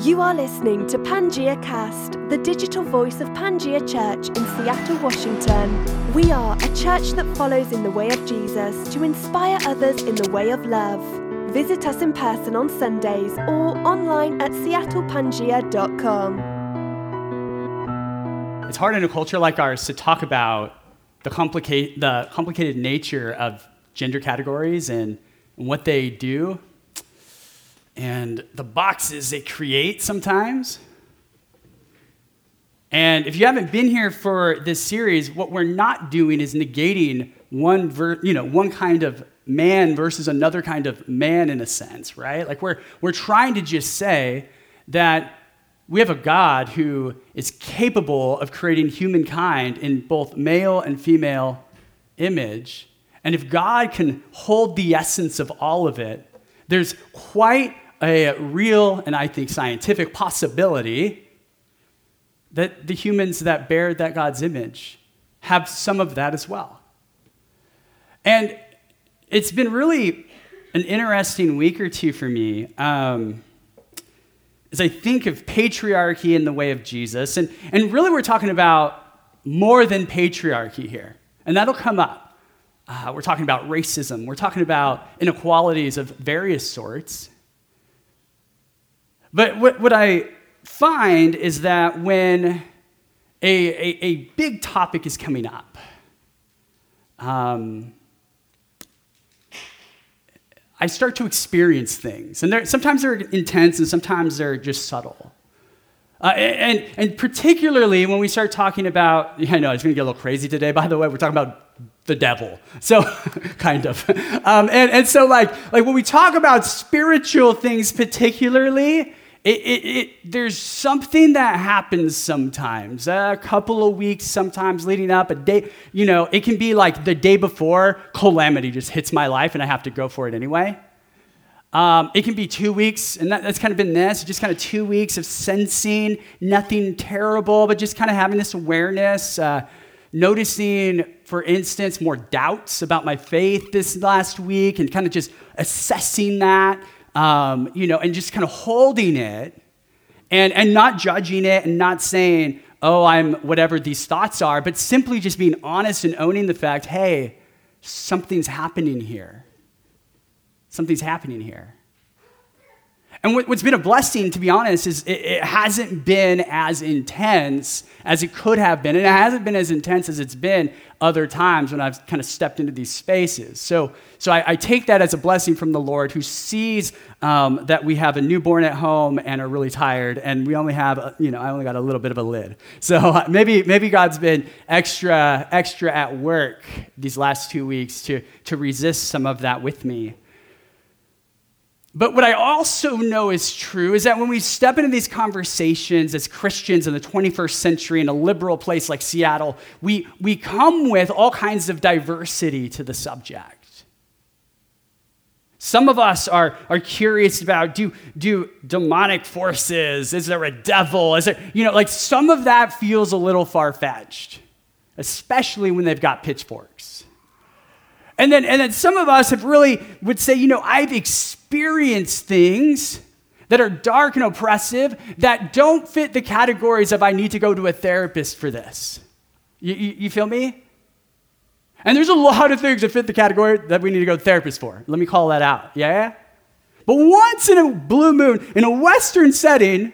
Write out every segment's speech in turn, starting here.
You are listening to Pangea Cast, the digital voice of Pangea Church in Seattle, Washington. We are a church that follows in the way of Jesus to inspire others in the way of love. Visit us in person on Sundays or online at seattlepangea.com. It's hard in a culture like ours to talk about the, complicate, the complicated nature of gender categories and what they do and the boxes they create sometimes. And if you haven't been here for this series, what we're not doing is negating one, ver- you know, one kind of man versus another kind of man in a sense, right? Like we're, we're trying to just say that we have a God who is capable of creating humankind in both male and female image. And if God can hold the essence of all of it, there's quite a real and I think scientific possibility that the humans that bear that God's image have some of that as well. And it's been really an interesting week or two for me um, as I think of patriarchy in the way of Jesus. And, and really, we're talking about more than patriarchy here, and that'll come up. Uh, we're talking about racism, we're talking about inequalities of various sorts. But what, what I find is that when a, a, a big topic is coming up, um, I start to experience things. And they're, sometimes they're intense and sometimes they're just subtle. Uh, and, and particularly when we start talking about, I know it's going to get a little crazy today, by the way, we're talking about the devil. So, kind of. Um, and, and so, like, like when we talk about spiritual things, particularly, it, it, it, there's something that happens sometimes, a couple of weeks, sometimes leading up, a day, you know, it can be like the day before calamity just hits my life and I have to go for it anyway. Um, it can be two weeks, and that, that's kind of been this, just kind of two weeks of sensing nothing terrible, but just kind of having this awareness, uh, noticing, for instance, more doubts about my faith this last week, and kind of just assessing that um, you know, and just kind of holding it and, and not judging it and not saying, oh, I'm whatever these thoughts are, but simply just being honest and owning the fact, hey, something's happening here. Something's happening here. And what's been a blessing, to be honest, is it hasn't been as intense as it could have been. And it hasn't been as intense as it's been other times when I've kind of stepped into these spaces. So, so I, I take that as a blessing from the Lord who sees um, that we have a newborn at home and are really tired, and we only have, a, you know, I only got a little bit of a lid. So maybe, maybe God's been extra, extra at work these last two weeks to, to resist some of that with me. But what I also know is true is that when we step into these conversations as Christians in the 21st century in a liberal place like Seattle, we, we come with all kinds of diversity to the subject. Some of us are, are curious about do, do demonic forces, is there a devil? Is there, you know, like some of that feels a little far fetched, especially when they've got pitchforks. And then, and then some of us have really would say, you know, I've experienced things that are dark and oppressive that don't fit the categories of I need to go to a therapist for this. You, you, you feel me? And there's a lot of things that fit the category that we need to go to therapist for. Let me call that out. Yeah? But once in a blue moon, in a Western setting,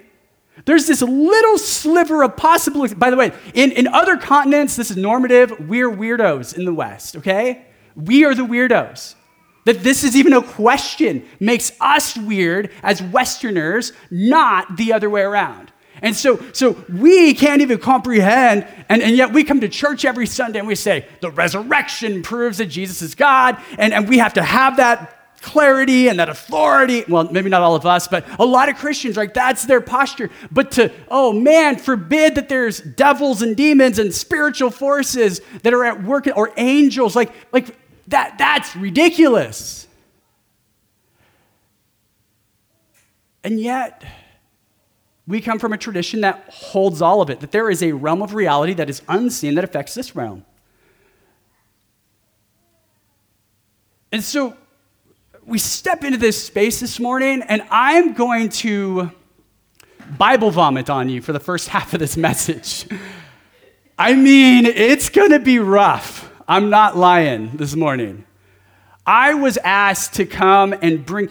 there's this little sliver of possibility. By the way, in, in other continents, this is normative. We're weirdos in the West, okay? We are the weirdos. That this is even a question makes us weird as Westerners, not the other way around. And so, so we can't even comprehend, and, and yet we come to church every Sunday and we say, the resurrection proves that Jesus is God, and, and we have to have that clarity and that authority. Well, maybe not all of us, but a lot of Christians, like that's their posture. But to, oh man, forbid that there's devils and demons and spiritual forces that are at work, or angels, like, like that, that's ridiculous. And yet, we come from a tradition that holds all of it, that there is a realm of reality that is unseen that affects this realm. And so we step into this space this morning, and I'm going to Bible vomit on you for the first half of this message. I mean, it's going to be rough. I'm not lying this morning. I was asked to come and bring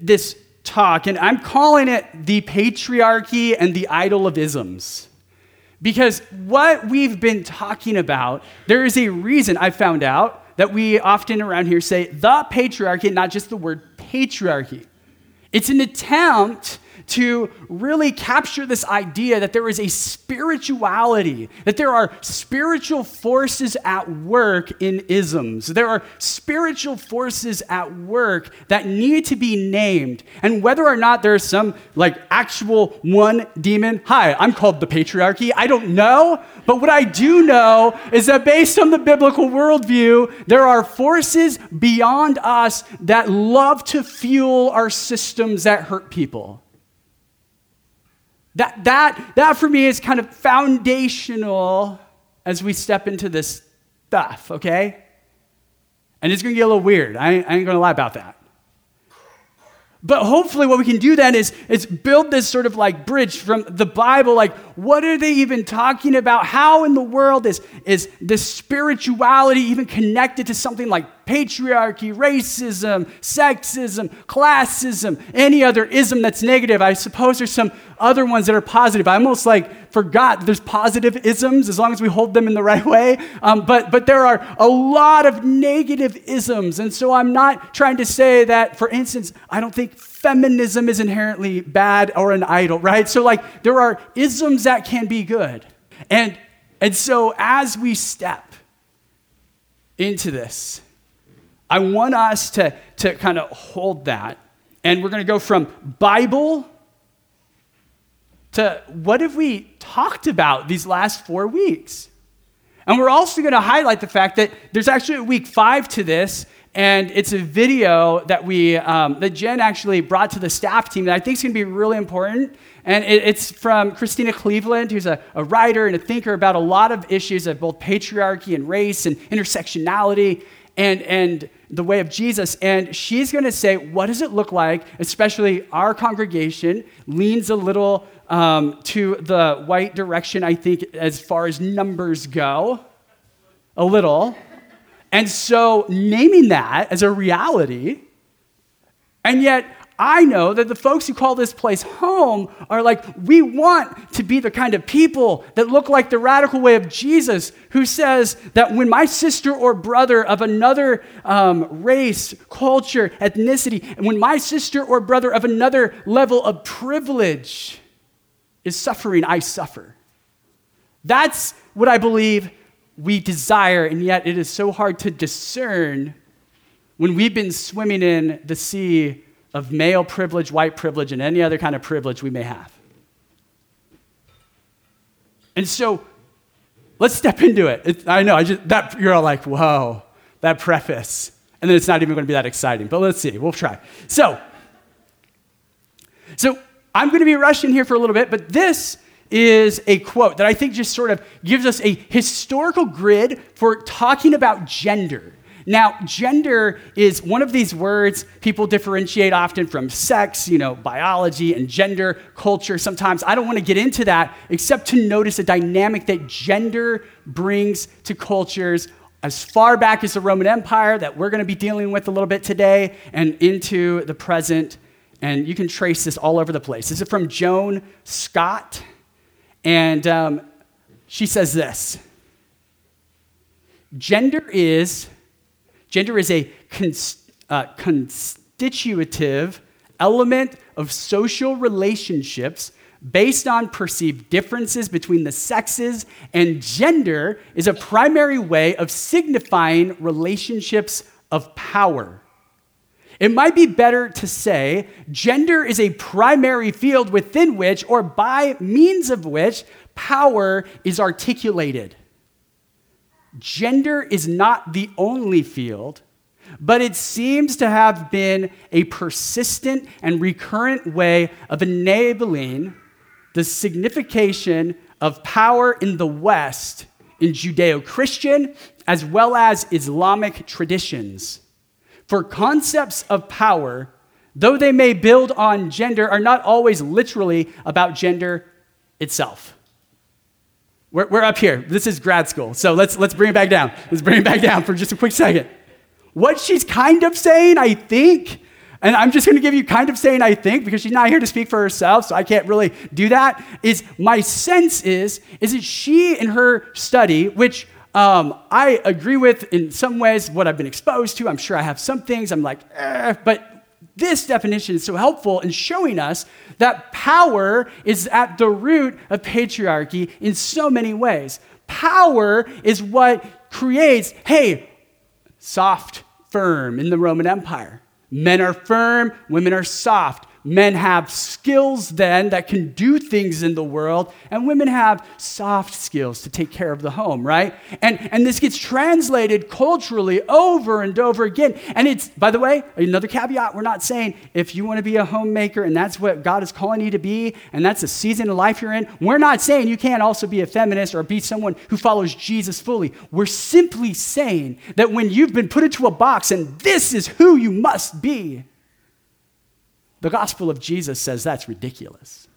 this talk, and I'm calling it the patriarchy and the idol of isms. Because what we've been talking about, there is a reason I found out that we often around here say the patriarchy, not just the word patriarchy. It's an attempt to really capture this idea that there is a spirituality, that there are spiritual forces at work in isms. There are spiritual forces at work that need to be named. And whether or not there's some like actual one demon, hi, I'm called the patriarchy, I don't know. But what I do know is that based on the biblical worldview, there are forces beyond us that love to fuel our systems that hurt people. That, that, that for me is kind of foundational as we step into this stuff, okay? And it's gonna get a little weird. I, I ain't gonna lie about that. But hopefully, what we can do then is, is build this sort of like bridge from the Bible. Like, what are they even talking about? How in the world is, is this spirituality even connected to something like patriarchy, racism, sexism, classism, any other ism that's negative? I suppose there's some other ones that are positive. I almost like forgot there's positive isms as long as we hold them in the right way. Um, but, but there are a lot of negative isms. And so I'm not trying to say that, for instance, I don't think feminism is inherently bad or an idol, right? So, like, there are isms that can be good. And, and so as we step into this, I want us to, to kind of hold that. And we're going to go from Bible to what have we talked about these last four weeks? And we're also going to highlight the fact that there's actually a week five to this, and it's a video that we um, that Jen actually brought to the staff team that I think is going to be really important. And it, it's from Christena Cleveland, who's a, a writer and a thinker about a lot of issues of both patriarchy and race and intersectionality and and the way of Jesus. And she's going to say, what does it look like, especially our congregation leans a little um, to the white direction, I think, as far as numbers go, a little. And so naming that as a reality, and yet I know that the folks who call this place home are like, we want to be the kind of people that look like the radical way of Jesus, who says that when my sister or brother of another um, race, culture, ethnicity, and when my sister or brother of another level of privilege is suffering, I suffer. That's what I believe we desire, and yet it is so hard to discern when we've been swimming in the sea of male privilege, white privilege, and any other kind of privilege we may have. And so let's step into it. it I know, I just, that, you're all like, whoa, that preface. And then it's not even going to be that exciting, but let's see, we'll try. So, so I'm going to be rushing here for a little bit, but this is a quote that I think just sort of gives us a historical grid for talking about gender. Now, gender is one of these words people differentiate often from sex, you know, biology and gender, culture. Sometimes I don't want to get into that except to notice a dynamic that gender brings to cultures as far back as the Roman Empire that we're going to be dealing with a little bit today and into the present and you can trace this all over the place. This is from Joan Scott, and um, she says this Gender is, gender is a cons, uh, constitutive element of social relationships based on perceived differences between the sexes, and gender is a primary way of signifying relationships of power. It might be better to say gender is a primary field within which, or by means of which, power is articulated. Gender is not the only field, but it seems to have been a persistent and recurrent way of enabling the signification of power in the West in Judeo Christian as well as Islamic traditions. For concepts of power though they may build on gender, are not always literally about gender itself. We're, we're up here. This is grad school. So let's, let's bring it back down. Let's bring it back down for just a quick second. What she's kind of saying, I think, and I'm just going to give you kind of saying I think because she's not here to speak for herself, so I can't really do that. Is my sense is is that she in her study, which um, I agree with in some ways what I've been exposed to. I'm sure I have some things I'm like, eh, but this definition is so helpful in showing us that power is at the root of patriarchy in so many ways. Power is what creates, hey, soft, firm in the Roman Empire. Men are firm, women are soft. Men have skills then that can do things in the world, and women have soft skills to take care of the home, right? And, and this gets translated culturally over and over again. And it's, by the way, another caveat we're not saying if you want to be a homemaker and that's what God is calling you to be, and that's a season of life you're in, we're not saying you can't also be a feminist or be someone who follows Jesus fully. We're simply saying that when you've been put into a box and this is who you must be, the gospel of Jesus says that's ridiculous.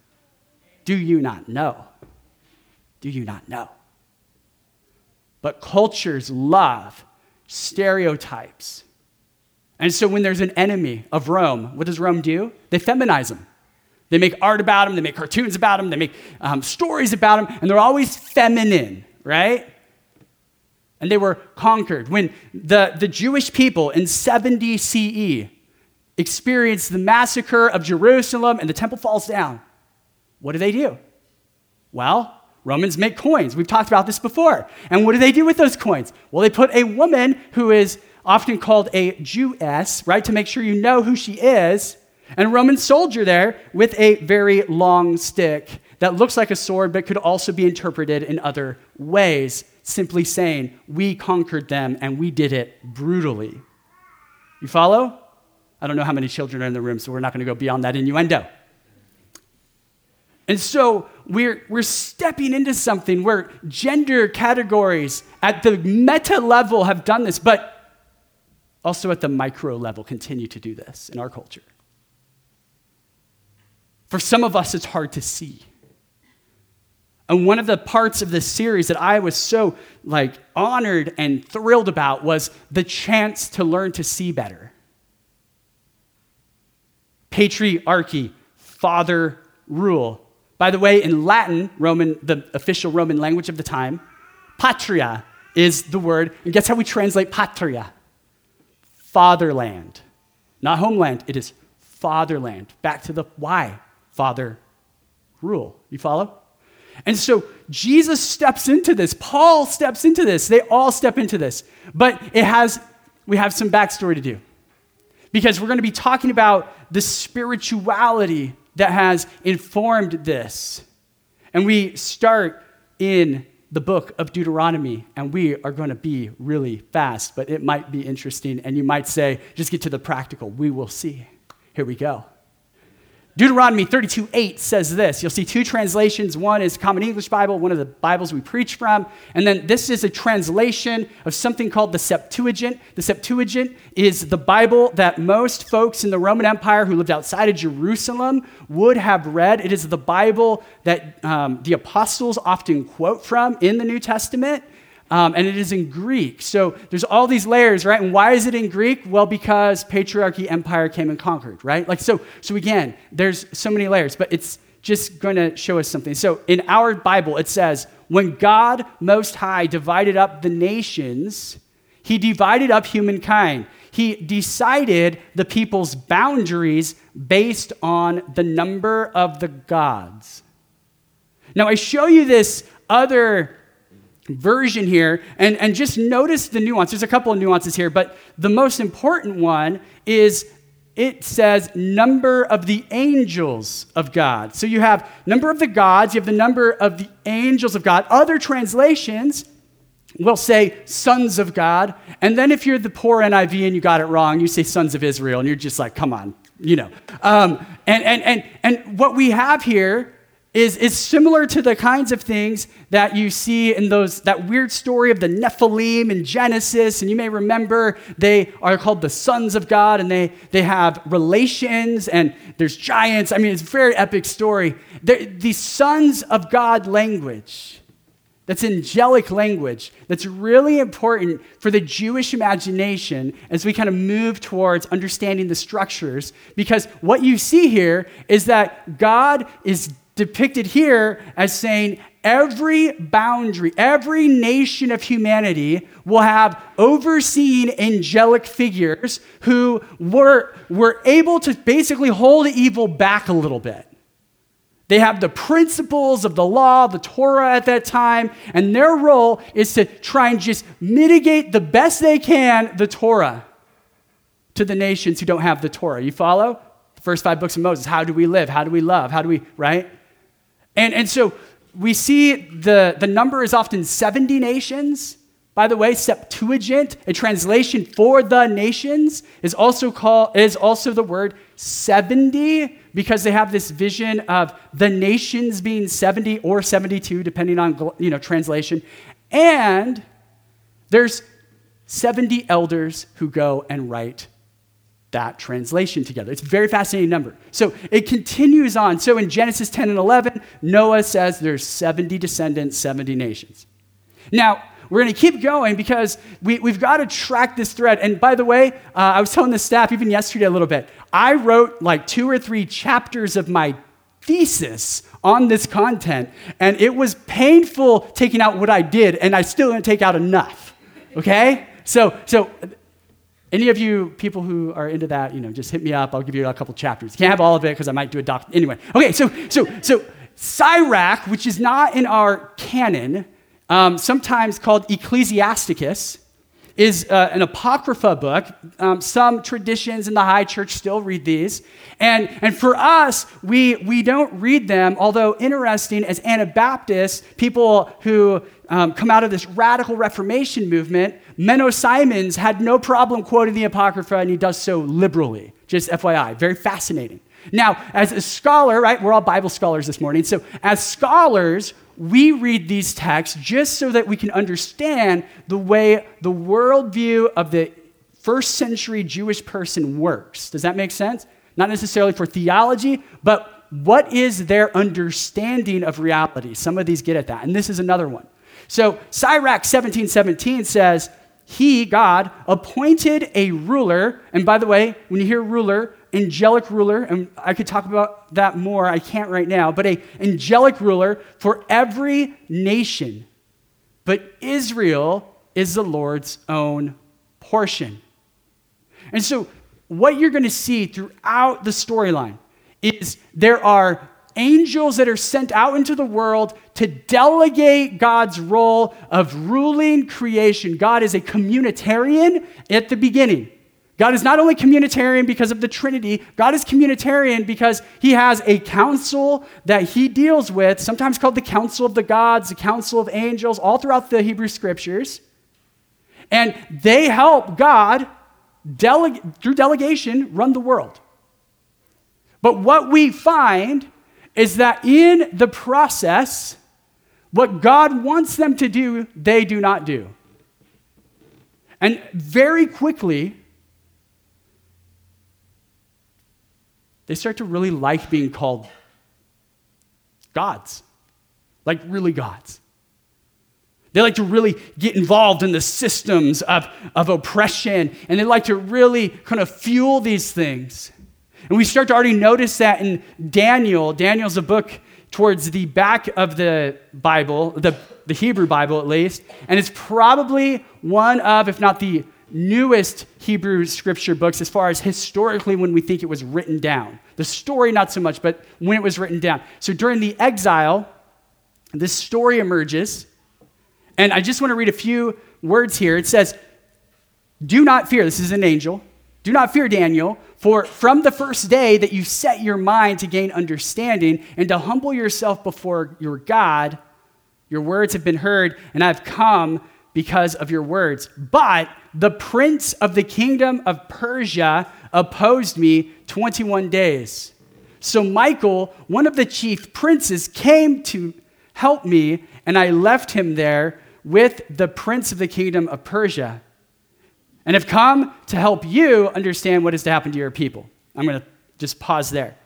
Do you not know? Do you not know? But cultures love stereotypes. And so when there's an enemy of Rome, what does Rome do? They feminize them. They make art about them, they make cartoons about them, they make um, stories about them, and they're always feminine, right? And they were conquered. When the, the Jewish people in 70 CE experience the massacre of Jerusalem and the temple falls down, what do they do? Well, Romans make coins. We've talked about this before. And what do they do with those coins? Well, they put a woman who is often called a Jewess, right, to make sure you know who she is, and a Roman soldier there with a very long stick that looks like a sword but could also be interpreted in other ways, simply saying, We conquered them and we did it brutally. You follow? I don't know how many children are in the room, so we're not going to go beyond that innuendo. And so we're, we're stepping into something where gender categories at the meta level have done this, but also at the micro level continue to do this in our culture. For some of us, it's hard to see. And one of the parts of this series that I was so like honored and thrilled about was the chance to learn to see better patriarchy, father rule. By the way, in Latin, Roman, the official Roman language of the time, patria is the word, and guess how we translate patria? Fatherland. Not homeland, it is fatherland. Back to the why, father rule. You follow? And so Jesus steps into this. Paul steps into this. They all step into this. But it has, we have some backstory to do because we're going to be talking about the spirituality that has informed this. And we start in the book of Deuteronomy, and we are going to be really fast, but it might be interesting. And you might say, just get to the practical. We will see. Here we go. Deuteronomy 32 8 says this. You'll see two translations. One is Common English Bible, one of the Bibles we preach from. And then this is a translation of something called the Septuagint. The Septuagint is the Bible that most folks in the Roman Empire who lived outside of Jerusalem would have read. It is the Bible that um, the apostles often quote from in the New Testament. Um, and it is in Greek. So there's all these layers, right? And why is it in Greek? Well, because patriarchy, empire came and conquered, right? Like so. So again, there's so many layers, but it's just going to show us something. So in our Bible, it says, when God Most High divided up the nations, He divided up humankind. He decided the people's boundaries based on the number of the gods. Now, I show you this other version here, and, and just notice the nuance. There's a couple of nuances here, but the most important one is it says number of the angels of God. So you have number of the gods, you have the number of the angels of God. Other translations will say sons of God. And then if you're the poor NIV and you got it wrong, you say sons of Israel, and you're just like, come on, you know. Um, and, and, and, and what we have here is, is similar to the kinds of things that you see in those that weird story of the Nephilim in Genesis. And you may remember they are called the sons of God and they, they have relations and there's giants. I mean, it's a very epic story. They're, the sons of God language, that's angelic language, that's really important for the Jewish imagination as we kind of move towards understanding the structures. Because what you see here is that God is depicted here as saying every boundary, every nation of humanity will have overseeing angelic figures who were, were able to basically hold evil back a little bit. They have the principles of the law, the Torah at that time, and their role is to try and just mitigate the best they can the Torah to the nations who don't have the Torah. You follow? The first five books of Moses. How do we live? How do we love? How do we, right? And, and so we see the, the number is often 70 nations. By the way, Septuagint, a translation for the nations, is also called is also the word 70 because they have this vision of the nations being 70 or 72 depending on you know translation. And there's 70 elders who go and write that translation together. It's a very fascinating number. So it continues on. So in Genesis 10 and 11, Noah says there's 70 descendants, 70 nations. Now, we're going to keep going because we, we've got to track this thread. And by the way, uh, I was telling the staff even yesterday a little bit, I wrote like two or three chapters of my thesis on this content, and it was painful taking out what I did, and I still didn't take out enough. Okay? So, so any of you people who are into that, you know, just hit me up. I'll give you a couple chapters. You can't have all of it because I might do a doc. Anyway, okay, so so so Sirach, which is not in our canon, um, sometimes called Ecclesiasticus, is uh, an apocrypha book. Um, some traditions in the high church still read these. And, and for us, we, we don't read them, although interesting, as Anabaptists, people who um, come out of this radical Reformation movement, Menno Simons had no problem quoting the Apocrypha, and he does so liberally. Just FYI, very fascinating. Now, as a scholar, right, we're all Bible scholars this morning. So, as scholars, we read these texts just so that we can understand the way the worldview of the first century Jewish person works. Does that make sense? Not necessarily for theology, but what is their understanding of reality? Some of these get at that, and this is another one. So, Sirach 17:17 says, He, God, appointed a ruler. And by the way, when you hear ruler, angelic ruler, and I could talk about that more, I can't right now, but a angelic ruler for every nation. But Israel is the Lord's own portion. And so, what you're going to see throughout the storyline is there are angels that are sent out into the world to delegate God's role of ruling creation. God is a communitarian at the beginning. God is not only communitarian because of the Trinity, God is communitarian because he has a council that he deals with, sometimes called the council of the gods, the council of angels, all throughout the Hebrew scriptures. And they help God, dele- through delegation, run the world. But what we find is that in the process, what God wants them to do, they do not do. And very quickly, they start to really like being called gods, like really gods. They like to really get involved in the systems of, of oppression, and they like to really kind of fuel these things. And we start to already notice that in Daniel. Daniel's a book towards the back of the Bible, the, the Hebrew Bible at least, and it's probably one of, if not the newest Hebrew scripture books as far as historically when we think it was written down. The story, not so much, but when it was written down. So during the exile, this story emerges. And I just want to read a few words here. It says, Do not fear. This is an angel. Do not fear, Daniel, for from the first day that you set your mind to gain understanding and to humble yourself before your God, your words have been heard, and I've come because of your words. But the prince of the kingdom of Persia opposed me 21 days. So Michael, one of the chief princes, came to help me, and I left him there with the prince of the kingdom of Persia, and have come to help you understand what is to happen to your people. I'm going to just pause there.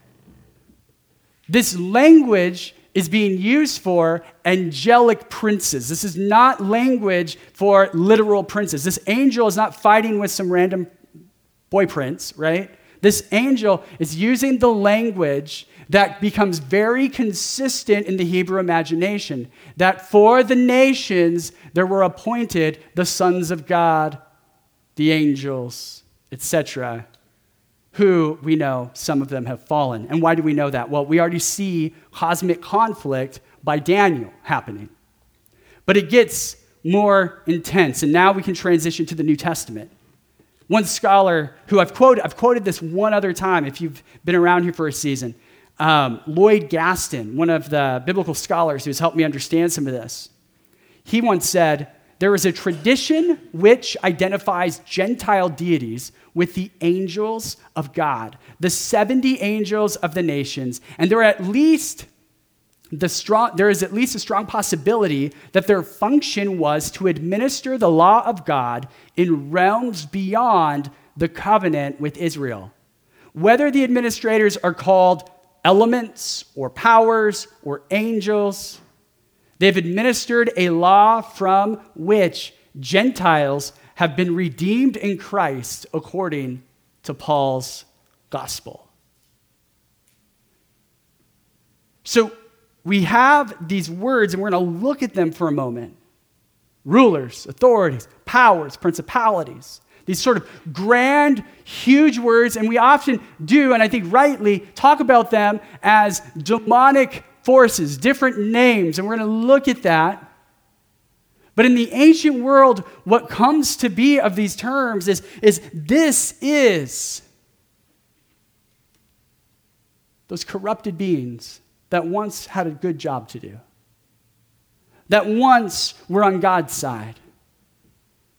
This language is being used for angelic princes. This is not language for literal princes. This angel is not fighting with some random boy prince, right? This angel is using the language that becomes very consistent in the Hebrew imagination that for the nations there were appointed the sons of God, the angels, etc who we know some of them have fallen. And why do we know that? Well, we already see cosmic conflict by Daniel happening. But it gets more intense, and now we can transition to the New Testament. One scholar who I've quoted, I've quoted this one other time if you've been around here for a season, um, Lloyd Gaston, one of the biblical scholars who's helped me understand some of this. He once said, There is a tradition which identifies Gentile deities with the angels of God, the 70 angels of the nations, and there are at least the strong, there is at least a strong possibility that their function was to administer the law of God in realms beyond the covenant with Israel. Whether the administrators are called elements or powers or angels, they've administered a law from which Gentiles have been redeemed in Christ according to Paul's gospel. So we have these words, and we're going to look at them for a moment rulers, authorities, powers, principalities. These sort of grand, huge words, and we often do, and I think rightly, talk about them as demonic forces, different names, and we're going to look at that. But in the ancient world, what comes to be of these terms is, is this is those corrupted beings that once had a good job to do, that once were on God's side.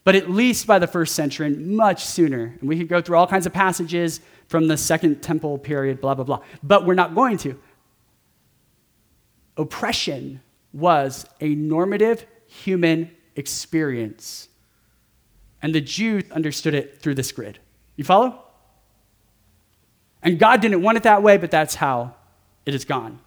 But at least by the first century, and much sooner, and we could go through all kinds of passages from the Second Temple period, blah, blah, blah. But we're not going to. Oppression was a normative human experience. And the Jews understood it through this grid. You follow? And God didn't want it that way, but that's how it has gone.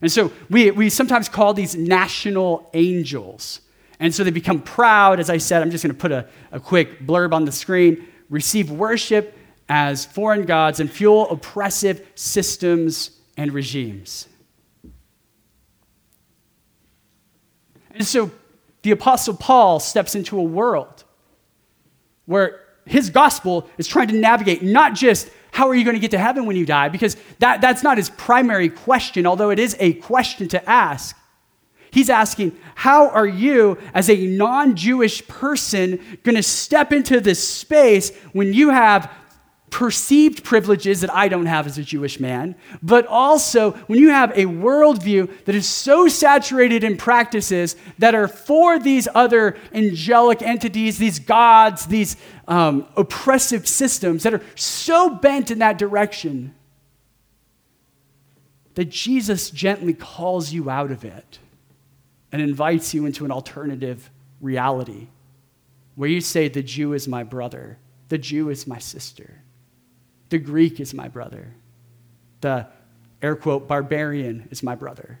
And so we, we sometimes call these national angels. And so they become proud. As I said, I'm just going to put a, a quick blurb on the screen receive worship as foreign gods and fuel oppressive systems and regimes. And so the Apostle Paul steps into a world where his gospel is trying to navigate not just how are you going to get to heaven when you die, because that, that's not his primary question, although it is a question to ask. He's asking, how are you, as a non Jewish person, going to step into this space when you have perceived privileges that I don't have as a Jewish man, but also when you have a worldview that is so saturated in practices that are for these other angelic entities, these gods, these um, oppressive systems that are so bent in that direction that Jesus gently calls you out of it and invites you into an alternative reality where you say, The Jew is my brother, the Jew is my sister. The Greek is my brother. The air quote barbarian is my brother.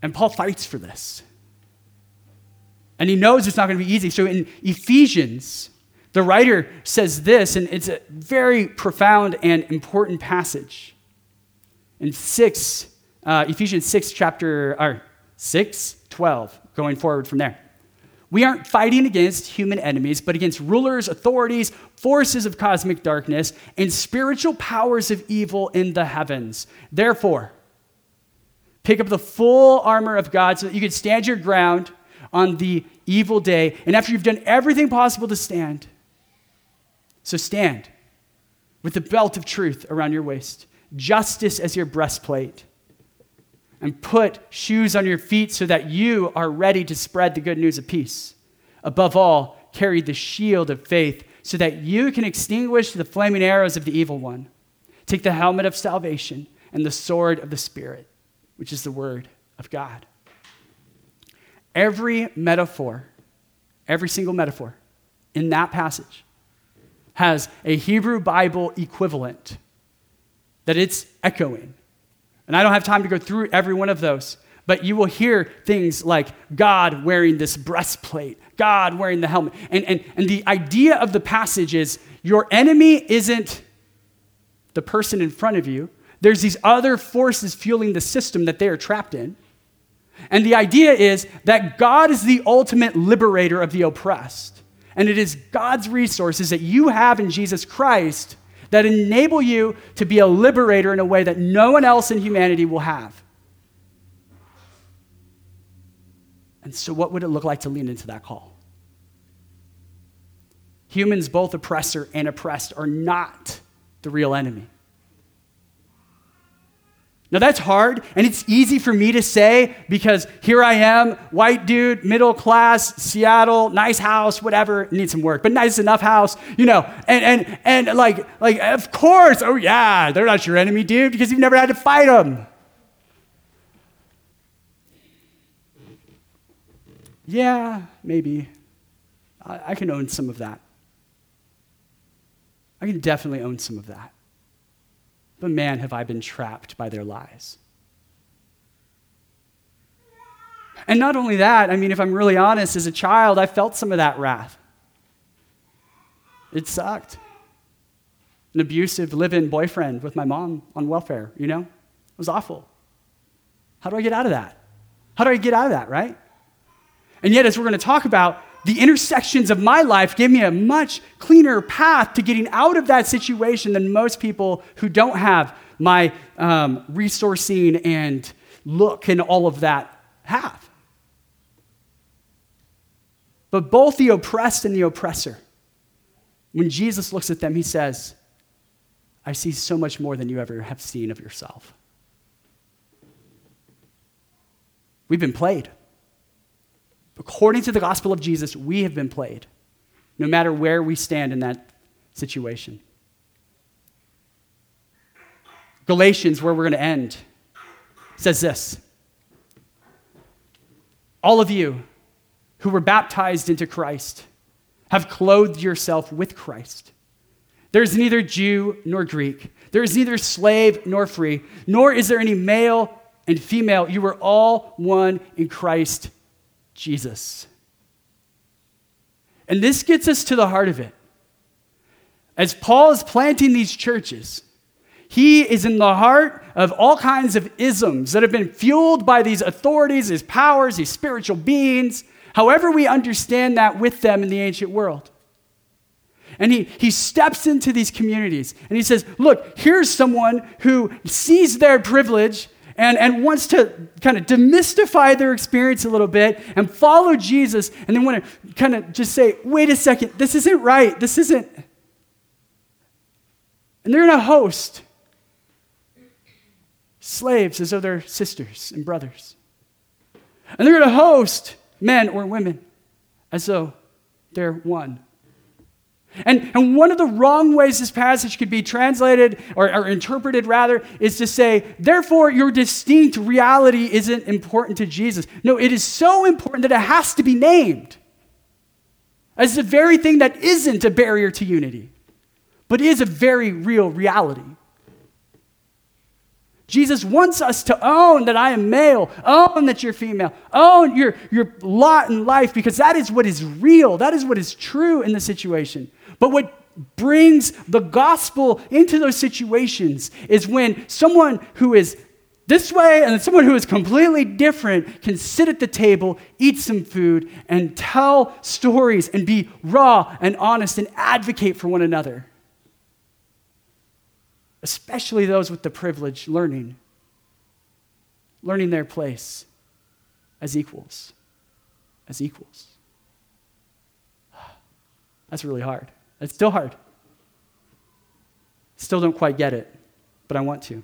And Paul fights for this. And he knows it's not going to be easy. So in Ephesians, the writer says this, and it's a very profound and important passage. In 6, uh, Ephesians 6, chapter, or 6, 12, going forward from there. We aren't fighting against human enemies, but against rulers, authorities, forces of cosmic darkness, and spiritual powers of evil in the heavens. Therefore, pick up the full armor of God so that you can stand your ground on the evil day. And after you've done everything possible to stand, so stand with the belt of truth around your waist, justice as your breastplate and put shoes on your feet so that you are ready to spread the good news of peace. Above all, carry the shield of faith so that you can extinguish the flaming arrows of the evil one. Take the helmet of salvation and the sword of the Spirit, which is the word of God. Every metaphor, every single metaphor in that passage has a Hebrew Bible equivalent that it's echoing. And I don't have time to go through every one of those, but you will hear things like God wearing this breastplate, God wearing the helmet. And, and, and the idea of the passage is your enemy isn't the person in front of you, there's these other forces fueling the system that they are trapped in. And the idea is that God is the ultimate liberator of the oppressed. And it is God's resources that you have in Jesus Christ that enable you to be a liberator in a way that no one else in humanity will have. And so, what would it look like to lean into that call? Humans, both oppressor and oppressed, are not the real enemy. Now that's hard, and it's easy for me to say because here I am, white dude, middle class, Seattle, nice house, whatever, need some work, but nice enough house, you know. And and and like like of course, oh yeah, they're not your enemy, dude, because you've never had to fight them. Yeah, maybe. I, I can own some of that. I can definitely own some of that. But man, have I been trapped by their lies. And not only that, I mean, if I'm really honest, as a child, I felt some of that wrath. It sucked. An abusive live in boyfriend with my mom on welfare, you know? It was awful. How do I get out of that? How do I get out of that, right? And yet, as we're going to talk about, the intersections of my life give me a much cleaner path to getting out of that situation than most people who don't have my um, resourcing and look and all of that have. But both the oppressed and the oppressor, when Jesus looks at them, he says, I see so much more than you ever have seen of yourself. We've been played. According to the gospel of Jesus, we have been played, no matter where we stand in that situation. Galatians, where we're going to end, says this All of you who were baptized into Christ have clothed yourself with Christ. There is neither Jew nor Greek, there is neither slave nor free, nor is there any male and female. You are all one in Christ Jesus. And this gets us to the heart of it. As Paul is planting these churches, he is in the heart of all kinds of isms that have been fueled by these authorities, these powers, these spiritual beings, however we understand that with them in the ancient world. And he, he steps into these communities and he says, Look, here's someone who sees their privilege and, and wants to kind of demystify their experience a little bit and follow Jesus and then want to kind of just say, wait a second, this isn't right. This isn't. And they're going to host slaves as though they're sisters and brothers. And they're going to host men or women as though they're one. And, and one of the wrong ways this passage could be translated or, or interpreted, rather, is to say, therefore, your distinct reality isn't important to Jesus. No, it is so important that it has to be named as the very thing that isn't a barrier to unity, but is a very real reality. Jesus wants us to own that I am male, own that you're female, own your, your lot in life because that is what is real. That is what is true in the situation. But what brings the gospel into those situations is when someone who is this way and someone who is completely different can sit at the table, eat some food, and tell stories and be raw and honest and advocate for one another. Especially those with the privilege learning, learning their place as equals, as equals. That's really hard. It's still hard. Still don't quite get it, but I want to.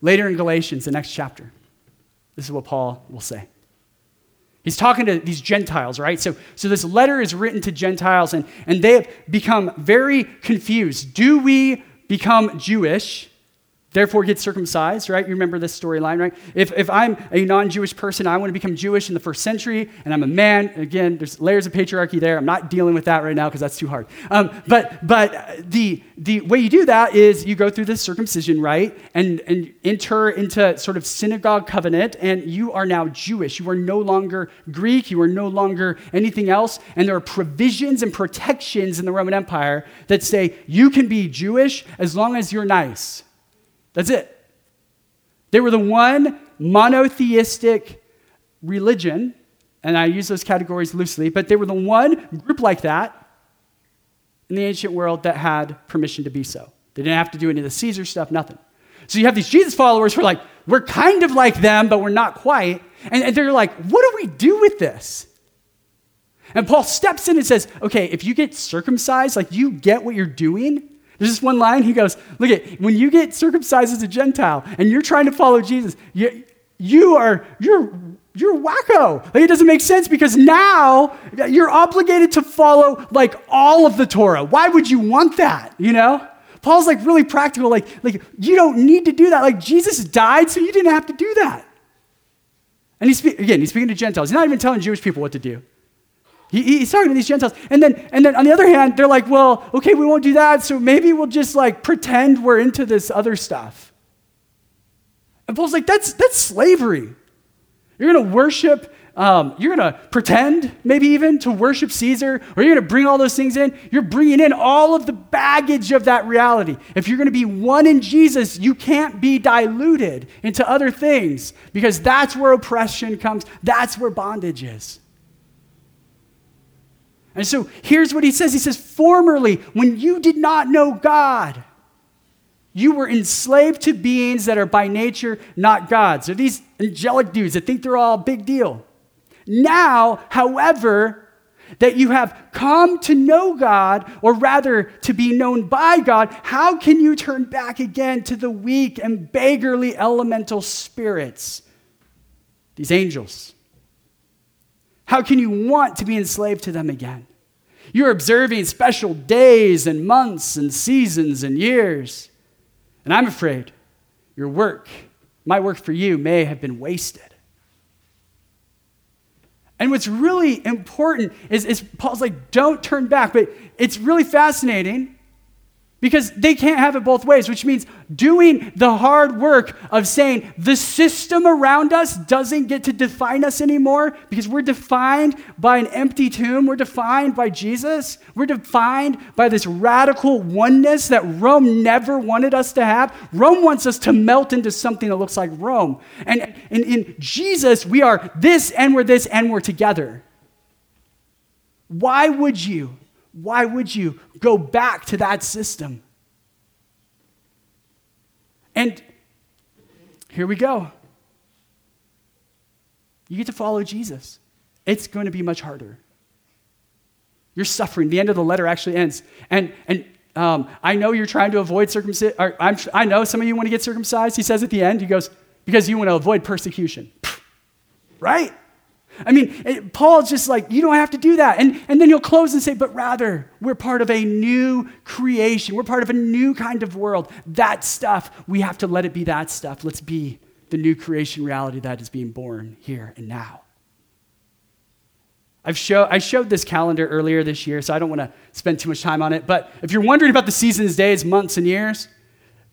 Later in Galatians, the next chapter, this is what Paul will say. He's talking to these Gentiles, right? So, so this letter is written to Gentiles, and, and they have become very confused. Do we become Jewish? Therefore get circumcised, right? You remember this storyline, right? If, if I'm a non Jewish person, I want to become Jewish in the first century, and I'm a man, again, there's layers of patriarchy there. I'm not dealing with that right now because that's too hard. Um, but but the, the way you do that is you go through this circumcision, right? And, and enter into sort of synagogue covenant, and you are now Jewish. You are no longer Greek, you are no longer anything else. And there are provisions and protections in the Roman Empire that say you can be Jewish as long as you're nice. That's it. They were the one monotheistic religion, and I use those categories loosely, but they were the one group like that in the ancient world that had permission to be so. They didn't have to do any of the Caesar stuff, nothing. So you have these Jesus followers who are like, we're kind of like them, but we're not quite. And, and they're like, what do we do with this? And Paul steps in and says, okay, if you get circumcised, like you get what you're doing, there's this one line, he goes, Look at when you get circumcised as a Gentile and you're trying to follow Jesus, you, you are, you're, you're wacko. Like it doesn't make sense because now you're obligated to follow like all of the Torah. Why would you want that? You know? Paul's like really practical, like, like you don't need to do that. Like Jesus died, so you didn't have to do that. And he's again, he's speaking to Gentiles. He's not even telling Jewish people what to do. He, he's talking to these Gentiles. And then, and then on the other hand, they're like, well, okay, we won't do that, so maybe we'll just like pretend we're into this other stuff. And Paul's like, that's, that's slavery. You're going to worship, um, you're going to pretend, maybe even, to worship Caesar, or you're going to bring all those things in. You're bringing in all of the baggage of that reality. If you're going to be one in Jesus, you can't be diluted into other things because that's where oppression comes, that's where bondage is. And so here's what he says He says, Formerly, when you did not know God, you were enslaved to beings that are by nature not gods. They're these angelic dudes that think they're all a big deal. Now, however, that you have come to know God, or rather to be known by God, how can you turn back again to the weak and beggarly elemental spirits, these angels? How can you want to be enslaved to them again? You're observing special days and months and seasons and years. And I'm afraid your work, my work for you, may have been wasted. And what's really important is, is Paul's like, don't turn back. But it's really fascinating because they can't have it both ways, which means doing the hard work of saying the system around us doesn't get to define us anymore because we're defined by an empty tomb. We're defined by Jesus. We're defined by this radical oneness that Rome never wanted us to have. Rome wants us to melt into something that looks like Rome. And in, Jesus, we are this and we're this and we're together. Why would you why would you go back to that system? And here we go. You get to follow Jesus. It's going to be much harder. You're suffering. The end of the letter actually ends. And, and um, I know you're trying to avoid circumcision. I know some of you want to get circumcised. He says at the end, he goes, because you want to avoid persecution. right? I mean, it, Paul's just like, you don't have to do that. And, and then he'll close and say, but rather, we're part of a new creation. We're part of a new kind of world. That stuff, we have to let it be that stuff. Let's be the new creation reality that is being born here and now. I've show, I showed this calendar earlier this year, so I don't want to spend too much time on it. But if you're wondering about the seasons, days, months, and years,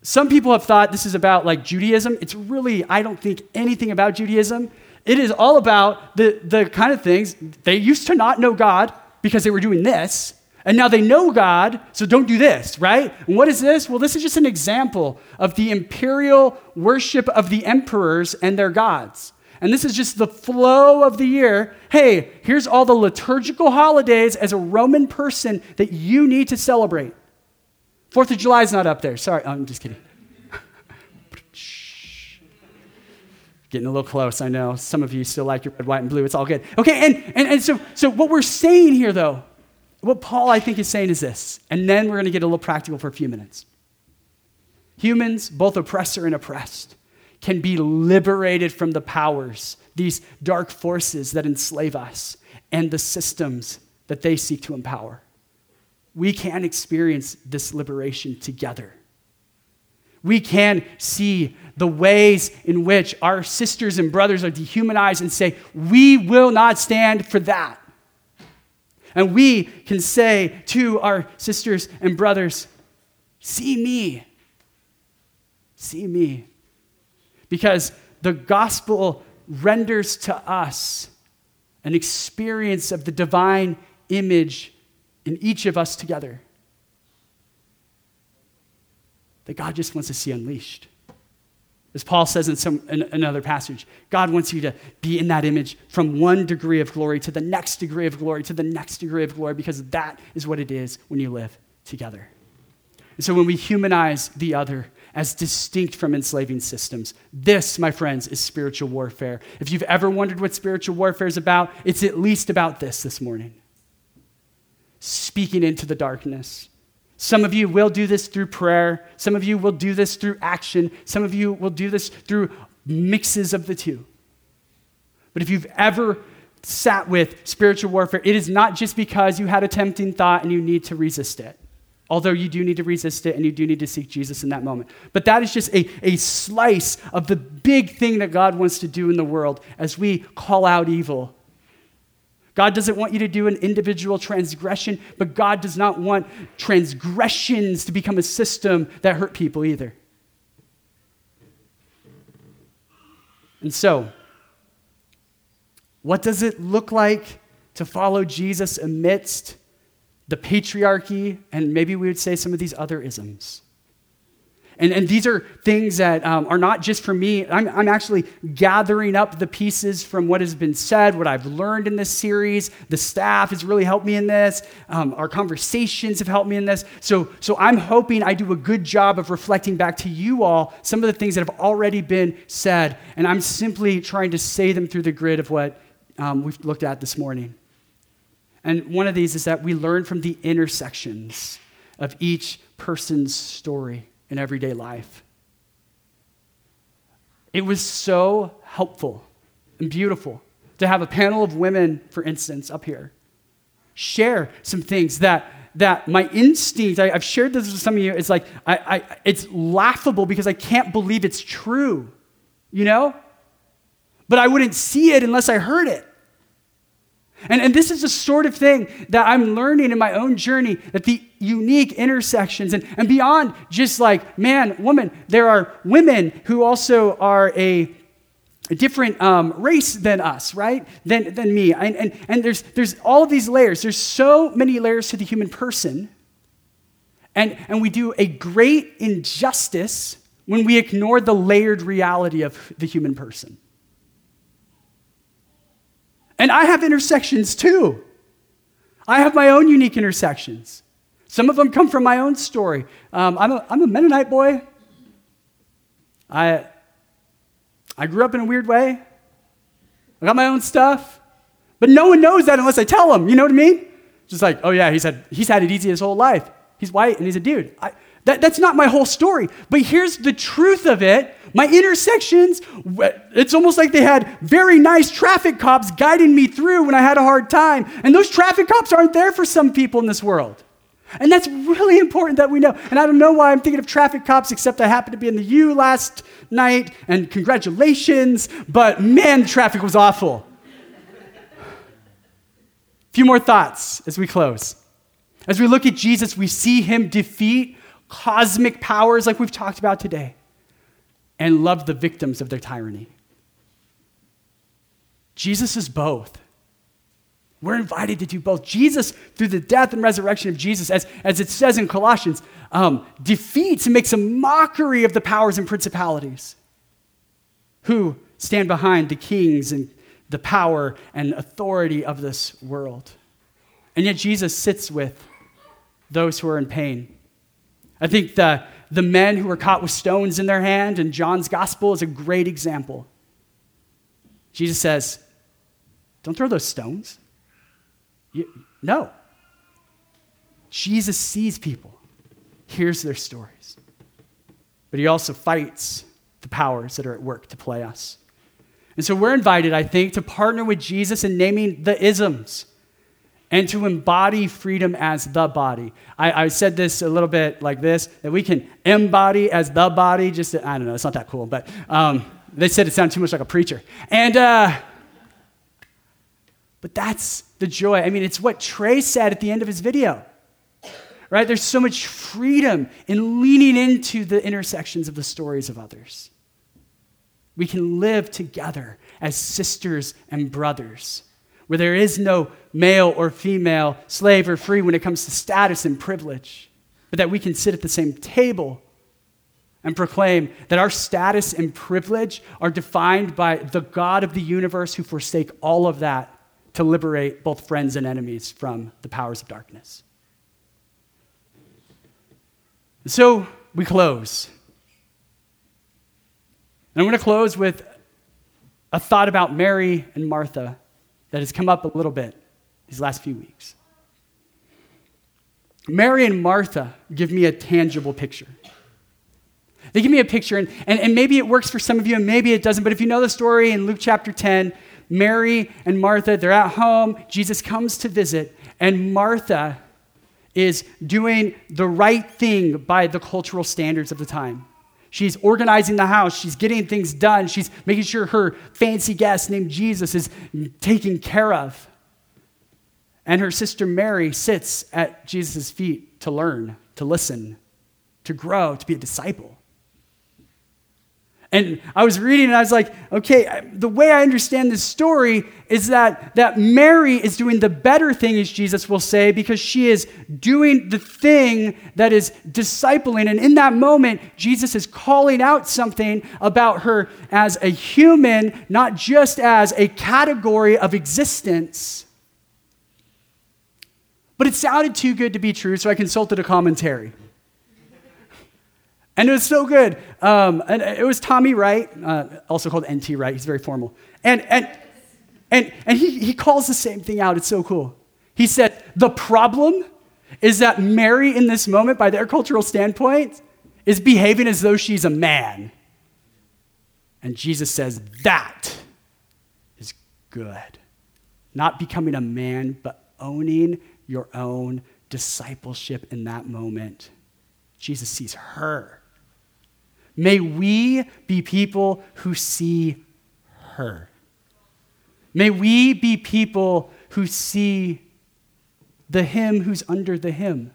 some people have thought this is about like Judaism. It's really, I don't think anything about Judaism. It is all about the, the kind of things they used to not know God because they were doing this. And now they know God, so don't do this, right? And what is this? Well, this is just an example of the imperial worship of the emperors and their gods. And this is just the flow of the year. Hey, here's all the liturgical holidays as a Roman person that you need to celebrate. Fourth of July is not up there. Sorry, I'm just kidding. Getting a little close, I know. Some of you still like your red, white, and blue. It's all good. Okay, and, and, and so, so what we're saying here, though, what Paul, I think, is saying is this, and then we're going to get a little practical for a few minutes. Humans, both oppressor and oppressed, can be liberated from the powers, these dark forces that enslave us, and the systems that they seek to empower. We can experience this liberation together. We can see the ways in which our sisters and brothers are dehumanized and say, We will not stand for that. And we can say to our sisters and brothers, See me. See me. Because the gospel renders to us an experience of the divine image in each of us together that God just wants to see unleashed. As Paul says in, some, in another passage, God wants you to be in that image from one degree of glory to the next degree of glory to the next degree of glory because that is what it is when you live together. And so when we humanize the other as distinct from enslaving systems, this, my friends, is spiritual warfare. If you've ever wondered what spiritual warfare is about, it's at least about this this morning speaking into the darkness some of you will do this through prayer. Some of you will do this through action. Some of you will do this through mixes of the two. But if you've ever sat with spiritual warfare, it is not just because you had a tempting thought and you need to resist it. Although you do need to resist it and you do need to seek Jesus in that moment. But that is just a, a slice of the big thing that God wants to do in the world as we call out evil God doesn't want you to do an individual transgression, but God does not want transgressions to become a system that hurt people either. And so, what does it look like to follow Jesus amidst the patriarchy and maybe we would say some of these other isms? And, and these are things that um, are not just for me. I'm, I'm actually gathering up the pieces from what has been said, what I've learned in this series. The staff has really helped me in this. Um, our conversations have helped me in this. So, so I'm hoping I do a good job of reflecting back to you all some of the things that have already been said. And I'm simply trying to say them through the grid of what um, we've looked at this morning. And one of these is that we learn from the intersections of each person's story in everyday life. It was so helpful and beautiful to have a panel of women, for instance, up here, share some things that that my instinct, I, have shared this with some of you, it's like, I, I, it's laughable because I can't believe it's true, you know? But I wouldn't see it unless I heard it. And, and this is the sort of thing that I'm learning in my own journey that the unique intersections and, and beyond just like man, woman, there are women who also are a, a different um, race than us, right? Than, than me. And, and, and there's, there's all of these layers. There's so many layers to the human person. And, and we do a great injustice when we ignore the layered reality of the human person. And I have intersections too. I have my own unique intersections. Some of them come from my own story. Um, I'm, a, I'm a Mennonite boy. I, I grew up in a weird way. I got my own stuff. But no one knows that unless I tell them. You know what I mean? Just like, oh yeah, he's had, he's had it easy his whole life. He's white and he's a dude. I, that, that's not my whole story. But here's the truth of it my intersections, it's almost like they had very nice traffic cops guiding me through when I had a hard time. And those traffic cops aren't there for some people in this world. And that's really important that we know. And I don't know why I'm thinking of traffic cops, except I happened to be in the U last night, and congratulations, but man, the traffic was awful. A few more thoughts as we close. As we look at Jesus, we see him defeat cosmic powers like we've talked about today and love the victims of their tyranny. Jesus is both. We're invited to do both. Jesus, through the death and resurrection of Jesus, as, as it says in Colossians, um, defeats and makes a mockery of the powers and principalities who stand behind the kings and the power and authority of this world. And yet, Jesus sits with those who are in pain. I think the, the men who were caught with stones in their hand in John's gospel is a great example. Jesus says, Don't throw those stones. You, no. Jesus sees people, hears their stories, but he also fights the powers that are at work to play us. And so we're invited, I think, to partner with Jesus in naming the isms and to embody freedom as the body. I, I, said this a little bit like this that we can embody as the body, just, to, I don't know, it's not that cool, but um, they said it sounded too much like a preacher. And, uh, but that's the joy. I mean, it's what Trey said at the end of his video, right? There's so much freedom in leaning into the intersections of the stories of others. We can live together as sisters and brothers where there is no male or female, slave or free when it comes to status and privilege, but that we can sit at the same table and proclaim that our status and privilege are defined by the God of the universe who forsake all of that to liberate both friends and enemies from the powers of darkness. So we close. And I'm going to close with a thought about Mary and Martha that has come up a little bit these last few weeks. Mary and Martha give me a tangible picture. They give me a picture, and, and, and maybe it works for some of you, and maybe it doesn't. But if you know the story in Luke chapter 10, Mary and Martha, they're at home. Jesus comes to visit, and Martha is doing the right thing by the cultural standards of the time. She's organizing the house. She's getting things done. She's making sure her fancy guest named Jesus is taken care of. And her sister Mary sits at Jesus' feet to learn, to listen, to grow, to be a disciple. And I was reading and I was like, okay, the way I understand this story is that, that Mary is doing the better thing, as Jesus will say, because she is doing the thing that is discipling. And in that moment, Jesus is calling out something about her as a human, not just as a category of existence. But it sounded too good to be true, so I consulted a commentary. And it was so good. Um, and it was Tommy Wright, uh, also called NT Wright. He's very formal. And, and, and, and he, he calls the same thing out. It's so cool. He said, The problem is that Mary, in this moment, by their cultural standpoint, is behaving as though she's a man. And Jesus says, That is good. Not becoming a man, but owning your own discipleship in that moment. Jesus sees her May we be people who see her. May we be people who see the him who's under the him.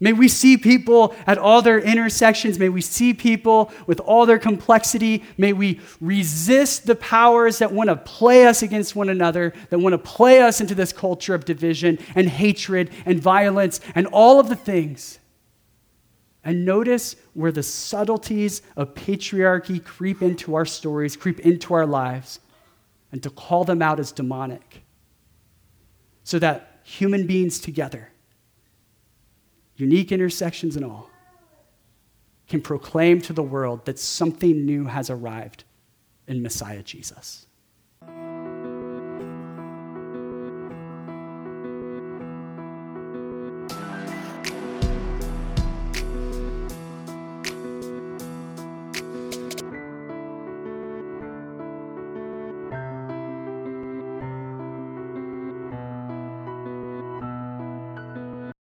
May we see people at all their intersections. May we see people with all their complexity. May we resist the powers that want to play us against one another, that want to play us into this culture of division and hatred and violence and all of the things and notice where the subtleties of patriarchy creep into our stories, creep into our lives, and to call them out as demonic. So that human beings together, unique intersections and all, can proclaim to the world that something new has arrived in Messiah Jesus.